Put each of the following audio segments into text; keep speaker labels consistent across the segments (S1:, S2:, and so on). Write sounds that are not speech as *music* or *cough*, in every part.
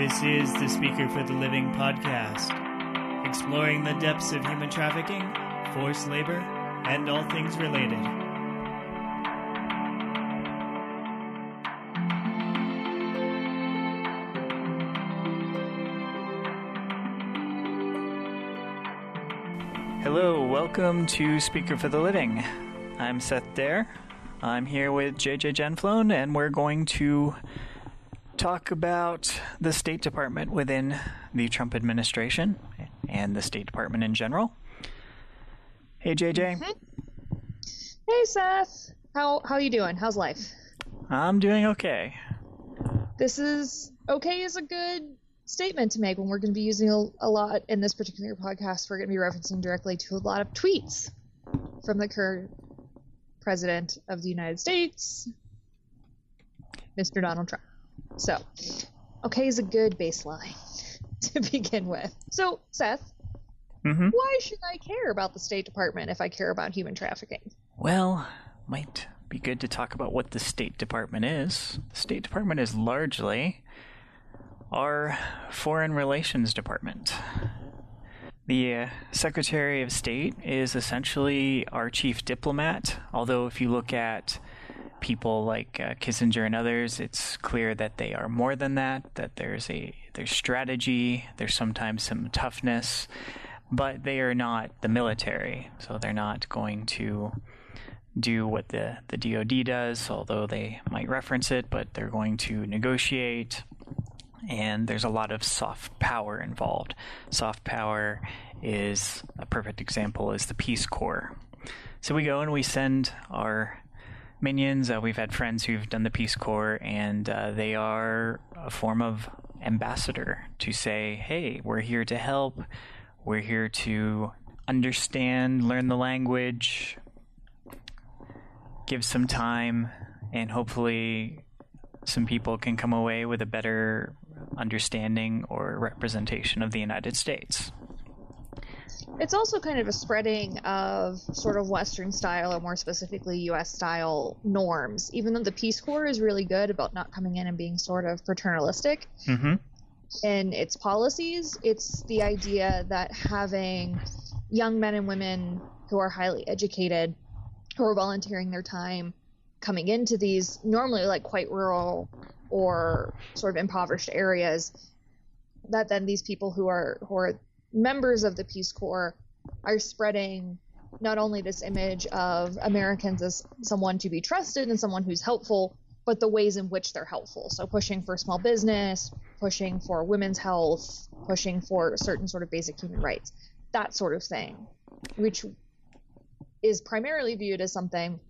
S1: This is the Speaker for the Living podcast, exploring the depths of human trafficking, forced labor, and all things related. Hello, welcome to Speaker for the Living. I'm Seth Daire. I'm here with JJ Janflone, and we're going to talk about the State Department within the Trump administration and the State Department in general. Hey, JJ.
S2: Mm-hmm. Hey, Seth. How how you doing? How's life?
S1: I'm doing okay.
S2: This is okay is a good statement to make when we're going to be using a, a lot in this particular podcast. We're going to be referencing directly to a lot of tweets from the current president of the United States, Mr. Donald Trump. So, okay is a good baseline *laughs* to begin with. So, Seth,
S1: Mm-hmm.
S2: why should I care about the State Department if I care about human trafficking?
S1: Well, might be good to talk about what the State Department is. The State Department is largely our Foreign Relations Department. The uh, Secretary of State is essentially our chief diplomat, although, if you look at people like uh, Kissinger and others, it's clear that they are more than that. That there's a there's strategy, there's sometimes some toughness, but they are not the military, so they're not going to do what the the DoD does, although they might reference it. But they're going to negotiate, and there's a lot of soft power involved. Soft power is a perfect example is the Peace Corps. So we go and we send our minions. Uh, we've had friends who've done the Peace Corps, and uh, they are a form of ambassador to say, "Hey, we're here to help. We're here to understand, learn the language, give some time, and hopefully, some people can come away with a better understanding or representation of the United States."
S2: It's also kind of a spreading of sort of Western style, or more specifically U.S. style norms. Even though the Peace Corps is really good about not coming in and being sort of paternalistic
S1: Mm-hmm.
S2: in its policies, it's the idea that having young men and women who are highly educated, who are volunteering their time, coming into these normally like quite rural or sort of impoverished areas, that then these people who are who are members of the Peace Corps are spreading not only this image of Americans as someone to be trusted and someone who's helpful, but the ways in which they're helpful. So pushing for small business, pushing for women's health, pushing for certain sort of basic human rights, that sort of thing, which is primarily viewed as something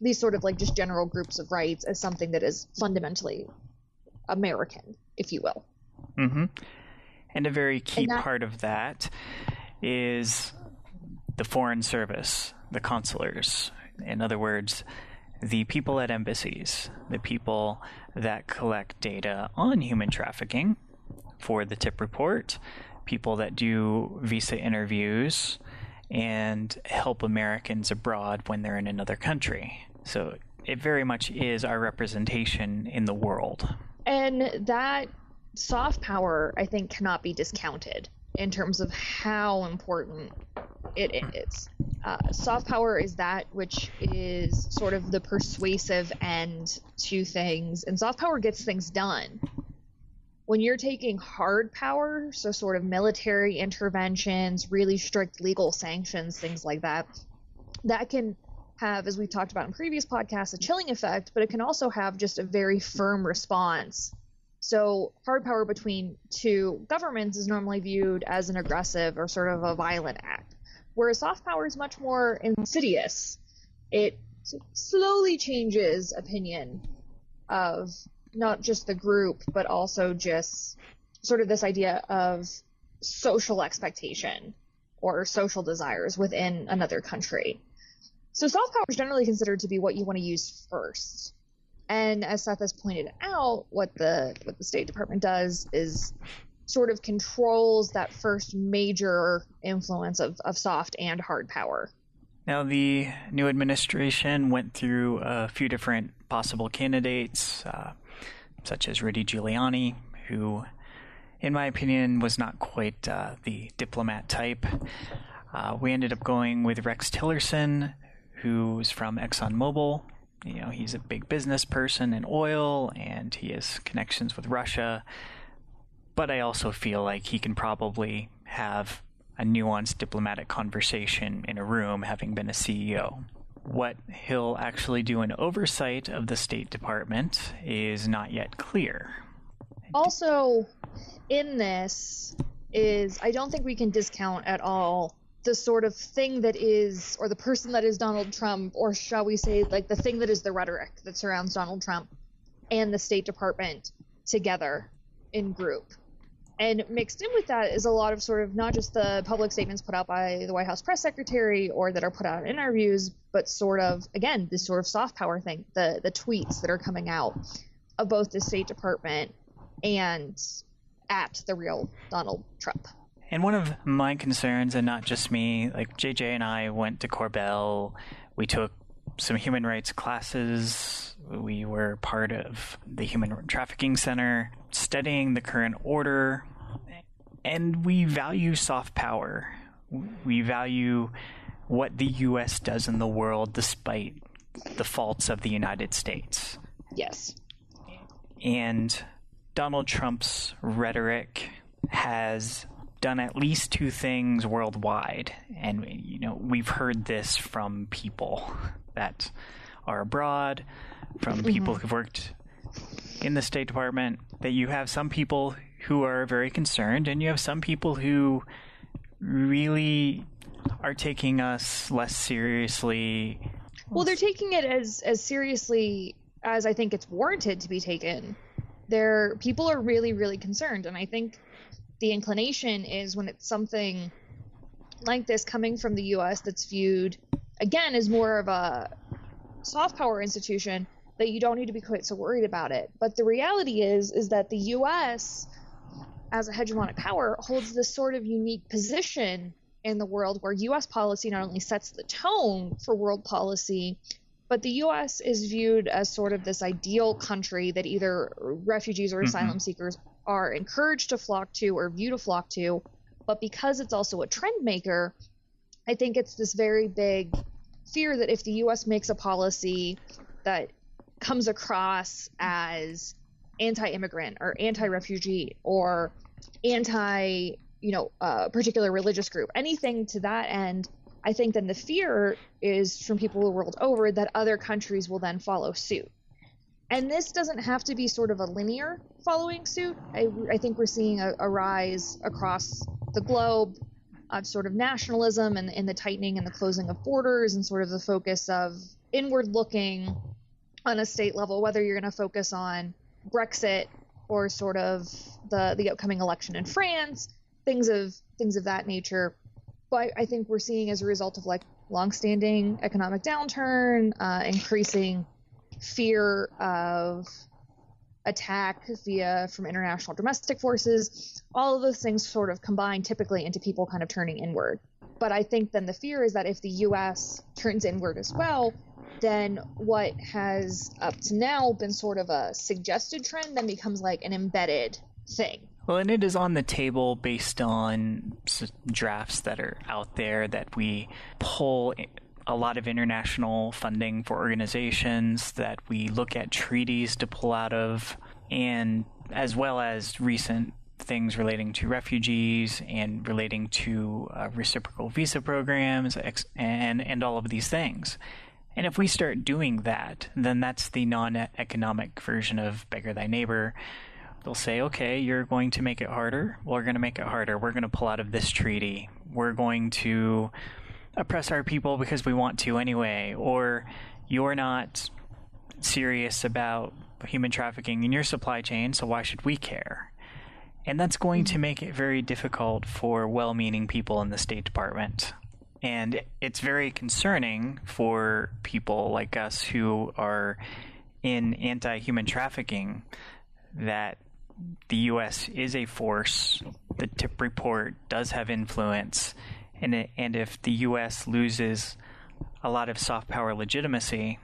S2: these sort of like just general groups of rights as something that is fundamentally American, if you will.
S1: Mm-hmm. And a very key
S2: that-
S1: part of that is the foreign service, the consulars. In other words, the people at embassies, the people that collect data on human trafficking for the TIP report, people that do visa interviews and help Americans abroad when they're in another country. So it very much is our representation in the world.
S2: And that soft power, I think, cannot be discounted in terms of how important it is. Uh, soft power is that which is sort of the persuasive end to things, and soft power gets things done. When you're taking hard power, so sort of military interventions, really strict legal sanctions, things like that, that can have, as we've talked about in previous podcasts, a chilling effect, but it can also have just a very firm response. So, hard power between two governments is normally viewed as an aggressive or sort of a violent act, whereas soft power is much more insidious. It slowly changes opinion of not just the group, but also just sort of this idea of social expectation or social desires within another country. So soft power is generally considered to be what you want to use first. And as Seth has pointed out, what the what the State Department does is sort of controls that first major influence of, of soft and hard power.
S1: Now, the new administration went through a few different possible candidates, uh, such as Rudy Giuliani, who in my opinion, was not quite uh, the diplomat type. Uh, we ended up going with Rex Tillerson, who's from ExxonMobil. You know, he's a big business person in oil and he has connections with Russia. But I also feel like he can probably have a nuanced diplomatic conversation in a room, having been a CEO. What he'll actually do in oversight of the State Department is not yet clear.
S2: Also, in this is I don't think we can discount at all the sort of thing that is, or the person that is Donald Trump, or shall we say, like the thing that is the rhetoric that surrounds Donald Trump and the State Department together in group. And mixed in with that is a lot of sort of not just the public statements put out by the White House press secretary or that are put out in interviews, but sort of again this sort of soft power thing, the the tweets that are coming out of both the State Department and at the real Donald Trump.
S1: And one of my concerns, and not just me, like JJ and I went to Korbel, we took some human rights classes. We were part of the Human Trafficking Center, studying the current order, and we value soft power. We value what the U.S. does in the world despite the faults of the United States.
S2: Yes.
S1: And Donald Trump's rhetoric has done at least two things worldwide. And, you know, we've heard this from people that are abroad, from mm-hmm. people who've worked in the State Department, that you have some people who are very concerned, and you have some people who really are taking us less seriously.
S2: Well, they're taking it as as seriously as I think it's warranted to be taken. There, people are really, really concerned, and I think the inclination is when it's something like this coming from the U.S. that's viewed again as more of a soft power institution that you don't need to be quite so worried about it. But the reality is is that the U.S. as a hegemonic power holds this sort of unique position in the world where U.S. policy not only sets the tone for world policy, but the U.S. is viewed as sort of this ideal country that either refugees or mm-hmm. asylum seekers are encouraged to flock to or view to flock to. But because it's also a trend maker, I think it's this very big fear that if the U.S. makes a policy that comes across as anti-immigrant or anti-refugee or anti, you know, uh, particular religious group, anything to that end, I think then the fear is from people the world over that other countries will then follow suit. And this doesn't have to be sort of a linear following suit. I, I think we're seeing a, a, rise across the globe of sort of nationalism and, and the tightening and the closing of borders and sort of the focus of inward looking on a state level, whether you're going to focus on Brexit or sort of the, the upcoming election in France, things of things of that nature. But I think we're seeing as a result of like longstanding economic downturn, uh, increasing fear of attack via from international domestic forces. All of those things sort of combine typically into people kind of turning inward. But i think then the fear is that if the us turns inward as well then what has up to now been sort of a suggested trend then becomes like an embedded thing.
S1: Well, and it is on the table based on drafts that are out there that we pull a lot of international funding for organizations that we look at treaties to pull out of, and as well as recent things relating to refugees and relating to uh, reciprocal visa programs and and all of these things. And if we start doing that, then that's the non-economic version of beggar thy neighbor. They'll say, okay, you're going to make it harder. We're going to make it harder. We're going to pull out of this treaty. We're going to oppress our people because we want to anyway, or you're not serious about human trafficking in your supply chain, so why should we care? And that's going to mm-hmm. make it very difficult for well meaning people in the State Department. And it's very concerning for people like us who are in anti human trafficking that the U.S. is a force. The TIP report does have influence and it, and if the U.S. loses a lot of soft power legitimacy,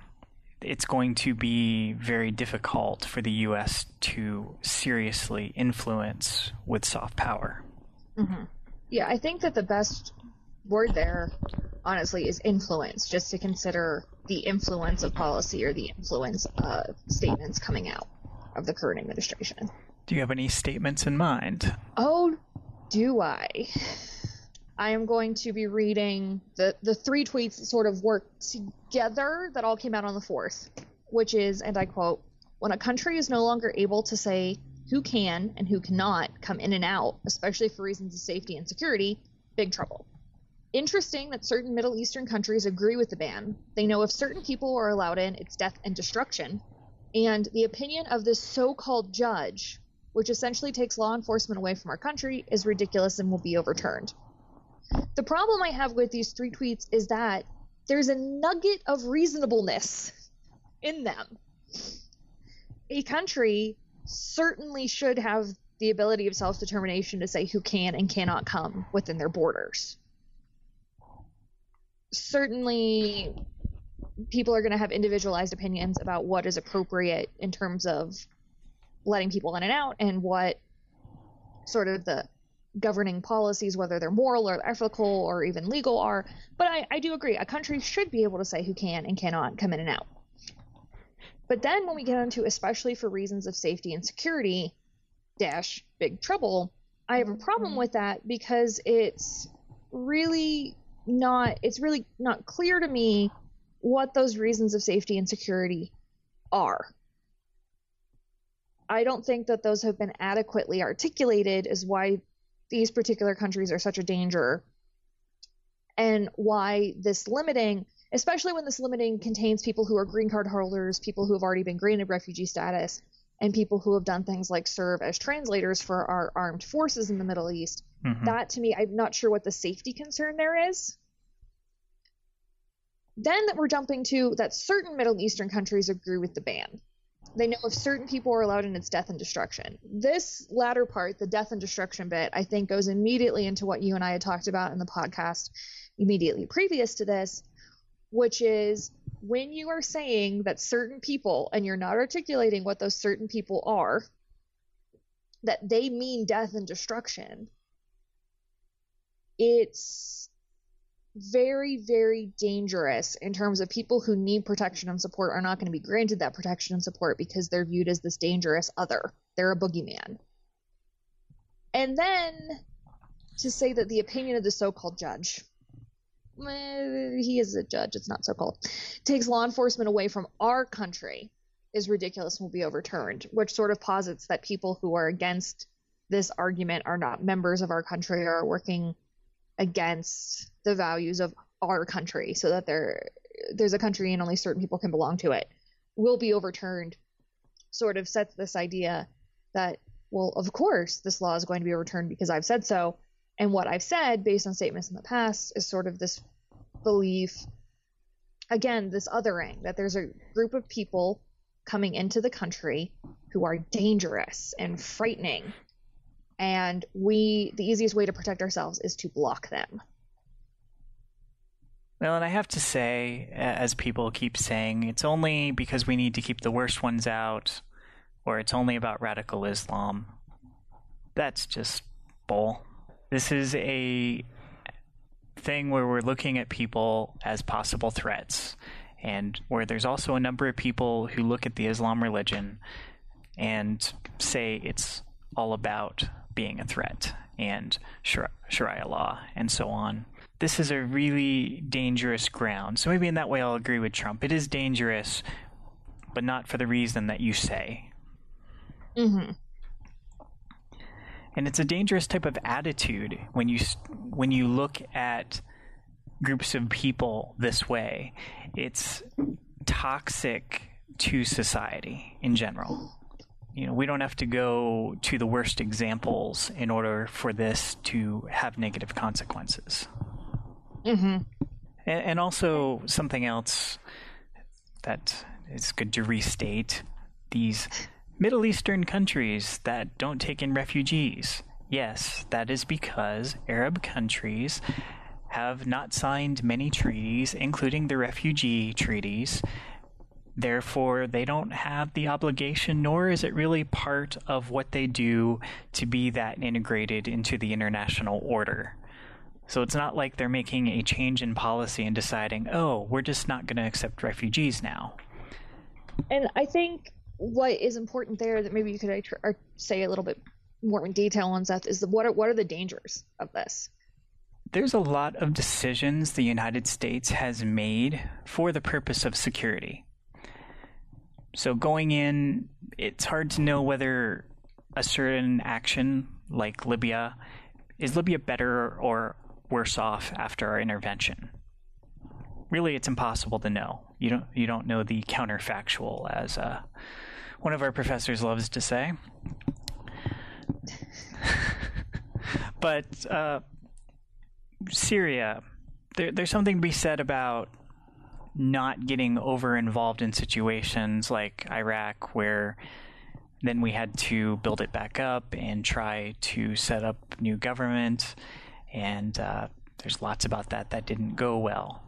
S1: it's going to be very difficult for the U.S. to seriously influence with soft power.
S2: Mm-hmm. Yeah, I think that the best word there, honestly, is influence, just to consider the influence of policy or the influence of statements coming out of the current administration.
S1: Do you have any statements in mind?
S2: Oh, do I? I am going to be reading the, the three tweets that sort of work together that all came out on the 4th, which is, and I quote, when a country is no longer able to say who can and who cannot come in and out, especially for reasons of safety and security, big trouble. Interesting that certain Middle Eastern countries agree with the ban. They know if certain people are allowed in, it's death and destruction. And the opinion of this so called judge, which essentially takes law enforcement away from our country, is ridiculous and will be overturned. The problem I have with these three tweets is that there's a nugget of reasonableness in them. A country certainly should have the ability of self determination to say who can and cannot come within their borders. Certainly, people are going to have individualized opinions about what is appropriate in terms of letting people in and out and what sort of the governing policies, whether they're moral or ethical or even legal, are. But I, I do agree, a country should be able to say who can and cannot come in and out. But then when we get into, especially for reasons of safety and security, dash big trouble, I have a problem mm-hmm. with that because it's really not it's really not clear to me what those reasons of safety and security are. I don't think that those have been adequately articulated as why these particular countries are such a danger and why this limiting, especially when this limiting contains people who are green card holders, people who have already been granted refugee status, and people who have done things like serve as translators for our armed forces in the Middle East. Mm-hmm. That to me, I'm not sure what the safety concern there is. Then that we're jumping to that certain Middle Eastern countries agree with the ban. They know if certain people are allowed in, it's death and destruction. This latter part, the death and destruction bit, I think goes immediately into what you and I had talked about in the podcast immediately previous to this, which is when you are saying that certain people, and you're not articulating what those certain people are, that they mean death and destruction, it's very, very dangerous in terms of people who need protection and support are not going to be granted that protection and support because they're viewed as this dangerous other. They're a boogeyman. And then to say that the opinion of the so called judge, he is a judge, it's not so called, takes law enforcement away from our country is ridiculous and will be overturned, which sort of posits that people who are against this argument are not members of our country or are working against the values of our country so that there there's a country and only certain people can belong to it will be overturned sort of sets this idea that well of course this law is going to be overturned because I've said so. And what I've said based on statements in the past is sort of this belief again this othering that there's a group of people coming into the country who are dangerous and frightening and we the easiest way to protect ourselves is to block them
S1: well, and I have to say, as people keep saying, it's only because we need to keep the worst ones out, or it's only about radical Islam. That's just bull. This is a thing where we're looking at people as possible threats, and where there's also a number of people who look at the Islam religion and say it's all about being a threat and Sharia law and so on. This is a really dangerous ground. So maybe in that way I'll agree with Trump. It is dangerous, but not for the reason that you say.
S2: Mm-hmm.
S1: And it's a dangerous type of attitude when you when you look at groups of people this way. It's toxic to society in general you know, we don't have to go to the worst examples in order for this to have negative consequences.
S2: Mm-hmm.
S1: And, and also something else that is good to restate: these Middle Eastern countries that don't take in refugees. Yes, that is because Arab countries have not signed many treaties, including the refugee treaties, Therefore, they don't have the obligation, nor is it really part of what they do to be that integrated into the international order. So it's not like they're making a change in policy and deciding, oh, we're just not going to accept refugees now.
S2: And I think what is important there that maybe you could say a little bit more in detail on Seth is the, what are, what are the dangers of this?
S1: There's a lot of decisions the United States has made for the purpose of security. So going in, it's hard to know whether a certain action like Libya is Libya better or worse off after our intervention. Really, it's impossible to know. You don't you don't know the counterfactual, as uh, one of our professors loves to say. *laughs* but uh, Syria, there, there's something to be said about not getting over involved in situations like Iraq, where then we had to build it back up and try to set up new government. And uh, there's lots about that that didn't go well.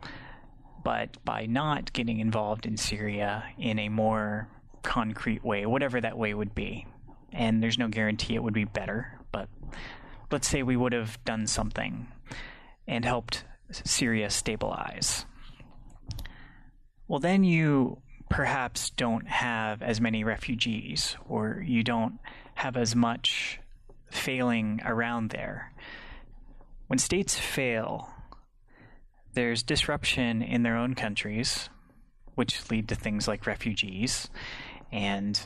S1: But by not getting involved in Syria in a more concrete way, whatever that way would be, and there's no guarantee it would be better, but let's say we would have done something and helped Syria stabilize well, then you perhaps don't have as many refugees or you don't have as much failing around there. When states fail, there's disruption in their own countries, which lead to things like refugees and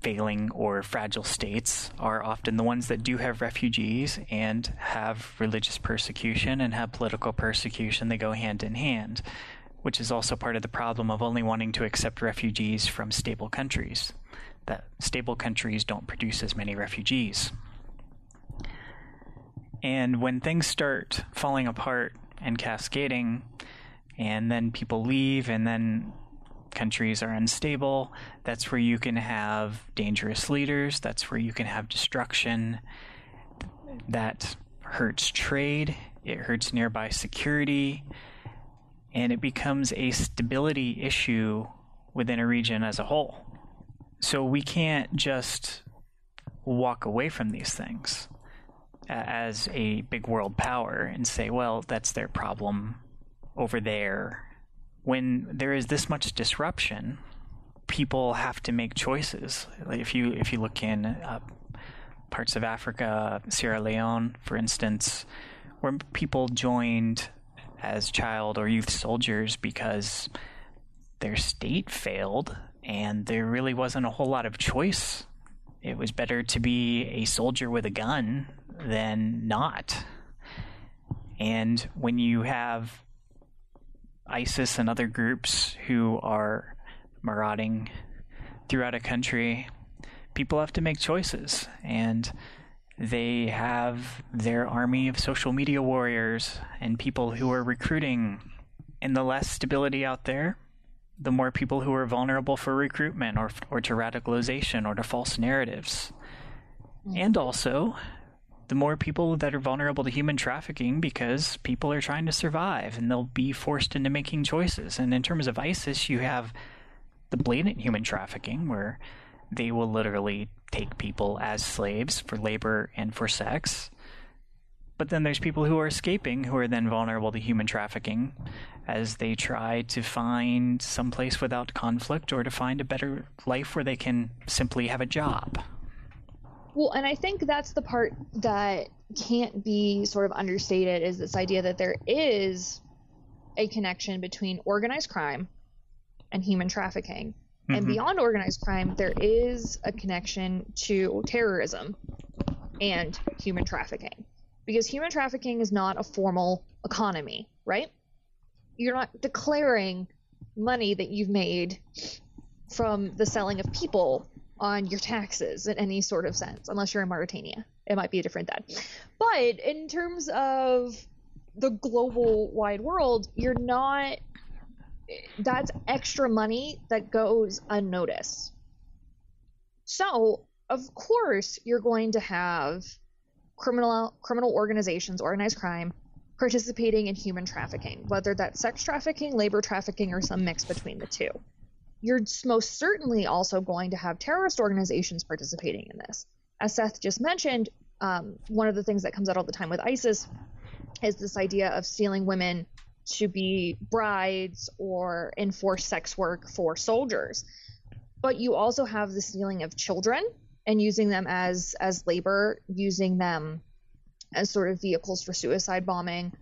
S1: failing or fragile states are often the ones that do have refugees and have religious persecution and have political persecution. They go hand in hand which is also part of the problem of only wanting to accept refugees from stable countries. That stable countries don't produce as many refugees. And when things start falling apart and cascading, and then people leave, and then countries are unstable, that's where you can have dangerous leaders, that's where you can have destruction. That hurts trade, it hurts nearby security, and it becomes a stability issue within a region as a whole. So we can't just walk away from these things as a big world power and say, well, that's their problem over there. When there is this much disruption, people have to make choices. If you if you look in uh, parts of Africa, Sierra Leone, for instance, where people joined as child or youth soldiers because their state failed and there really wasn't a whole lot of choice. It was better to be a soldier with a gun than not. And when you have ISIS and other groups who are marauding throughout a country, people have to make choices. And they have their army of social media warriors and people who are recruiting. And the less stability out there, the more people who are vulnerable for recruitment or, or to radicalization or to false narratives. Mm. And also, the more people that are vulnerable to human trafficking because people are trying to survive and they'll be forced into making choices. And in terms of ISIS, you have the blatant human trafficking where they will literally take people as slaves for labor and for sex. But then there's people who are escaping who are then vulnerable to human trafficking as they try to find some place without conflict or to find a better life where they can simply have a job.
S2: Well, and I think that's the part that can't be sort of understated is this idea that there is a connection between organized crime and human trafficking. Mm-hmm. And beyond organized crime, there is a connection to terrorism and human trafficking. Because human trafficking is not a formal economy, right? You're not declaring money that you've made from the selling of people on your taxes in any sort of sense, unless you're in Mauritania. It might be a different then. But in terms of the global wide world, you're not that's extra money that goes unnoticed. So, of course, you're going to have criminal criminal organizations, organized crime, participating in human trafficking, whether that's sex trafficking, labor trafficking, or some mix between the two. you're most certainly also going to have terrorist organizations participating in this. As Seth just mentioned, um, one of the things that comes out all the time with ISIS is this idea of stealing women to be brides or enforce sex work for soldiers. But you also have the stealing of children and using them as as labor, using them as sort of vehicles for suicide bombing,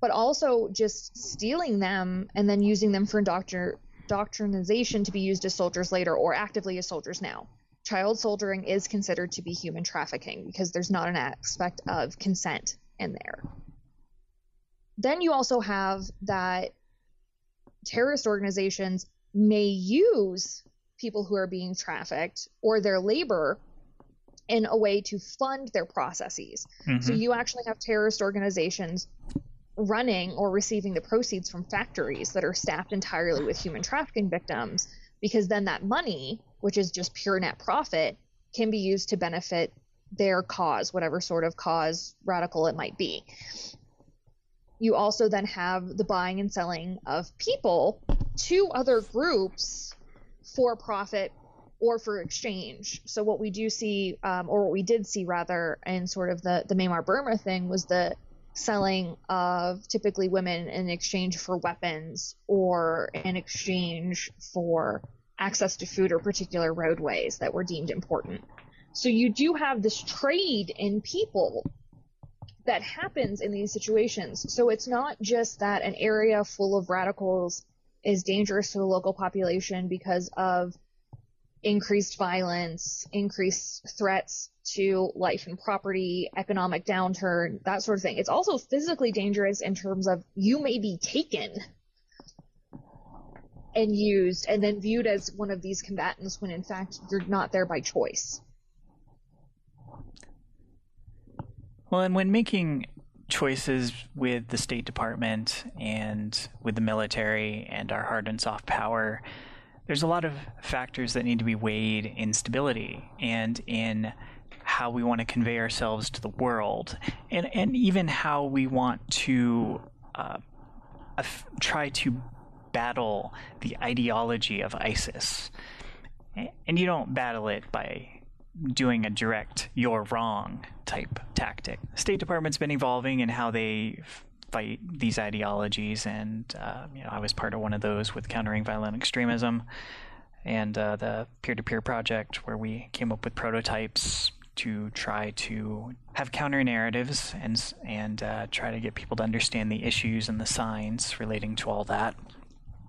S2: but also just stealing them and then using them for indoctr- indoctrination to be used as soldiers later or actively as soldiers now. Child soldiering is considered to be human trafficking because there's not an aspect of consent in there. Then you also have that terrorist organizations may use people who are being trafficked or their labor in a way to fund their processes. Mm-hmm. So you actually have terrorist organizations running or receiving the proceeds from factories that are staffed entirely with human trafficking victims because then that money, which is just pure net profit, can be used to benefit their cause, whatever sort of cause radical it might be. You also then have the buying and selling of people to other groups for profit or for exchange. So what we do see, um, or what we did see rather, in sort of the the Myanmar Burma thing was the selling of typically women in exchange for weapons or in exchange for access to food or particular roadways that were deemed important. So you do have this trade in people that happens in these situations. So it's not just that an area full of radicals is dangerous to the local population because of increased violence, increased threats to life and property, economic downturn, that sort of thing. It's also physically dangerous in terms of you may be taken and used and then viewed as one of these combatants when in fact you're not there by choice.
S1: Well, and when making choices with the State Department and with the military and our hard and soft power, there's a lot of factors that need to be weighed in stability and in how we want to convey ourselves to the world, and and even how we want to uh, try to battle the ideology of ISIS. And you don't battle it by doing a direct "you're wrong" type tactic. State Department's been evolving in how they fight these ideologies, and uh, you know I was part of one of those with countering violent extremism and uh, the peer-to-peer project where we came up with prototypes to try to have counter narratives and and uh, try to get people to understand the issues and the signs relating to all that.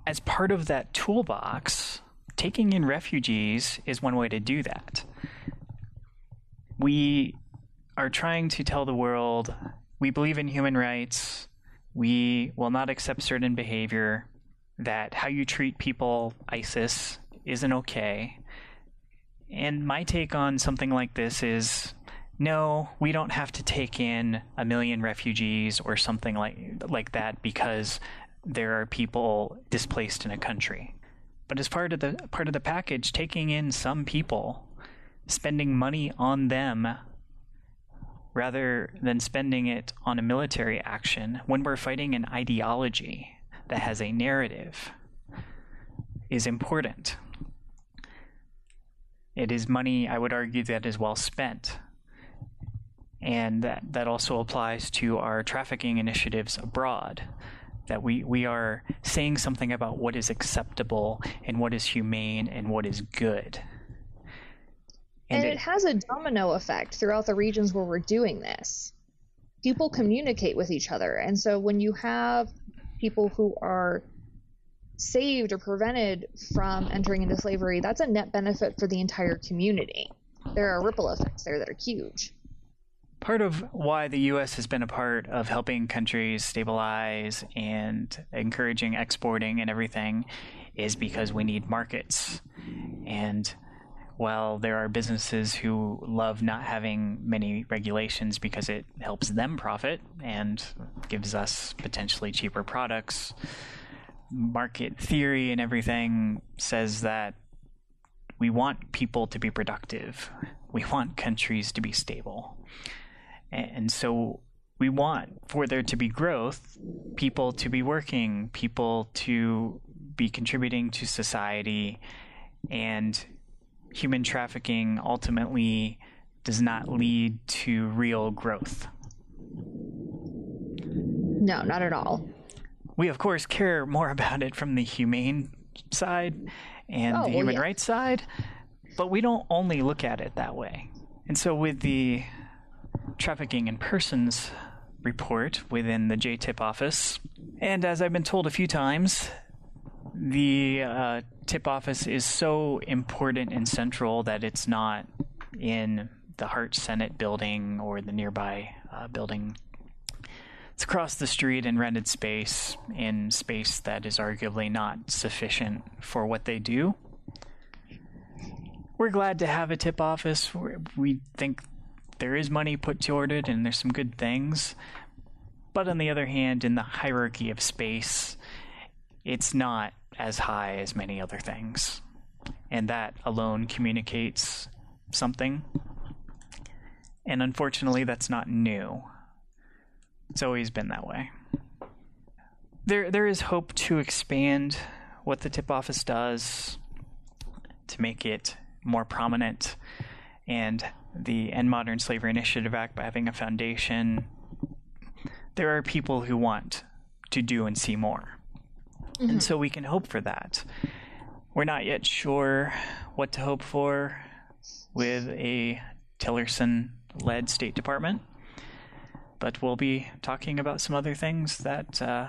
S1: As part of that toolbox, taking in refugees is one way to do that. We are trying to tell the world we believe in human rights. We will not accept certain behavior. That how you treat people, ISIS, isn't okay and my take on something like this is no, we don't have to take in a million refugees or something like like that because there are people displaced in a country. But as part of the part of the package, taking in some people, spending money on them rather than spending it on a military action when we're fighting an ideology that has a narrative is important. It is money, I would argue, that is well spent. And that, that also applies to our trafficking initiatives abroad. That we, we are saying something about what is acceptable and what is humane and what is good.
S2: And, it has a domino effect throughout the regions where we're doing this. People communicate with each other. And so when you have people who are saved or prevented from entering into slavery, that's a net benefit for the entire community. There are ripple effects there that are huge.
S1: Part of why the U.S. has been a part of helping countries stabilize and encouraging exporting and everything is because we need markets. And while there are businesses who love not having many regulations because it helps them profit and gives us potentially cheaper products, market theory and everything says that we want people to be productive. We want countries to be stable. And so we want for there to be growth, people to be working, people to be contributing to society, and human trafficking ultimately does not lead to real growth.
S2: No, not at all.
S1: We, of course, care more *laughs* about it from the humane side and
S2: Oh,
S1: the
S2: well,
S1: human
S2: yeah.
S1: rights side, but we don't only look at it that way. And so, with the trafficking in persons report within the JTIP office, and as I've been told a few times, the uh, TIP office is so important and central that it's not in the Hart Senate building or the nearby uh, building. It's across the street in rented space, in space that is arguably not sufficient for what they do. We're glad to have a TIP office. We're- We think there is money put toward it and there's some good things. But on the other hand, in the hierarchy of space, it's not as high as many other things. And that alone communicates something. And unfortunately, that's not new. It's always been that way. There, there is hope to expand what the TIP office does to make it more prominent. And the End Modern Slavery Initiative Act, by having a foundation, there are people who want to do and see more. And so we can hope for that. We're not yet sure what to hope for with a Tillerson led State Department, but we'll be talking about some other things that uh,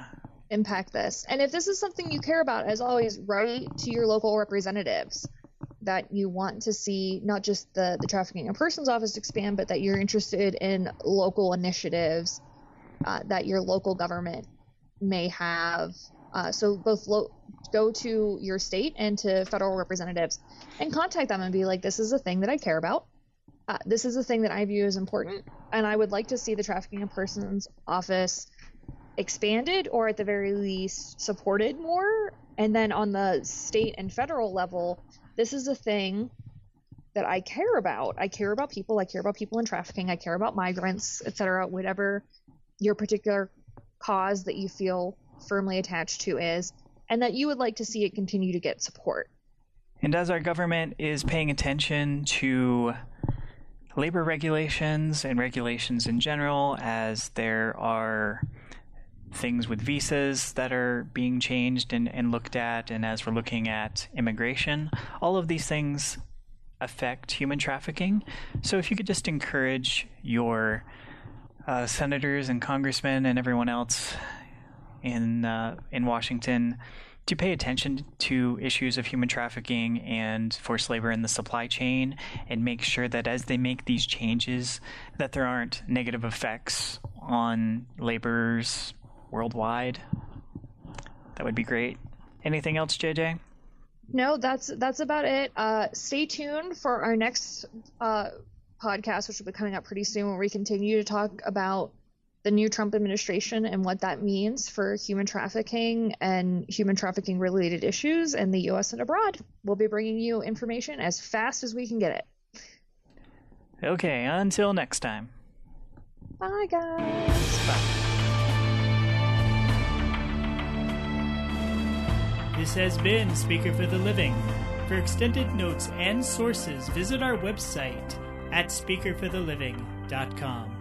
S2: impact this. And if this is something you care about, as always, write to your local representatives that you want to see not just the, the trafficking in persons office expand, but that you're interested in local initiatives uh, that your local government may have. Uh, so both lo- go to your state and to federal representatives and contact them and be like, this is a thing that I care about. Uh, this is a thing that I view as important, and I would like to see the trafficking in persons office expanded or at the very least supported more. And then on the state and federal level, this is a thing that I care about. I care about people. I care about people in trafficking. I care about migrants, etc. Whatever your particular cause that you feel firmly attached to is, and that you would like to see it continue to get support.
S1: And as our government is paying attention to labor regulations and regulations in general, as there are things with visas that are being changed and, and looked at, and as we're looking at immigration, all of these things affect human trafficking. So if you could just encourage your uh, senators and congressmen and everyone else in uh, in Washington to pay attention to issues of human trafficking and forced labor in the supply chain and make sure that as they make these changes that there aren't negative effects on laborers worldwide. That would be great. Anything else jj
S2: No, that's that's about it. Uh, stay tuned for our next uh, podcast, which will be coming up pretty soon, where we continue to talk about the new Trump administration and what that means for human trafficking and human trafficking related issues in the U.S. and abroad. We'll be bringing you information as fast as we can get it.
S1: okay until next time
S2: Bye, guys.
S3: This has been Speaker for the Living. For extended notes and sources, visit our website at speakerfortheliving.com.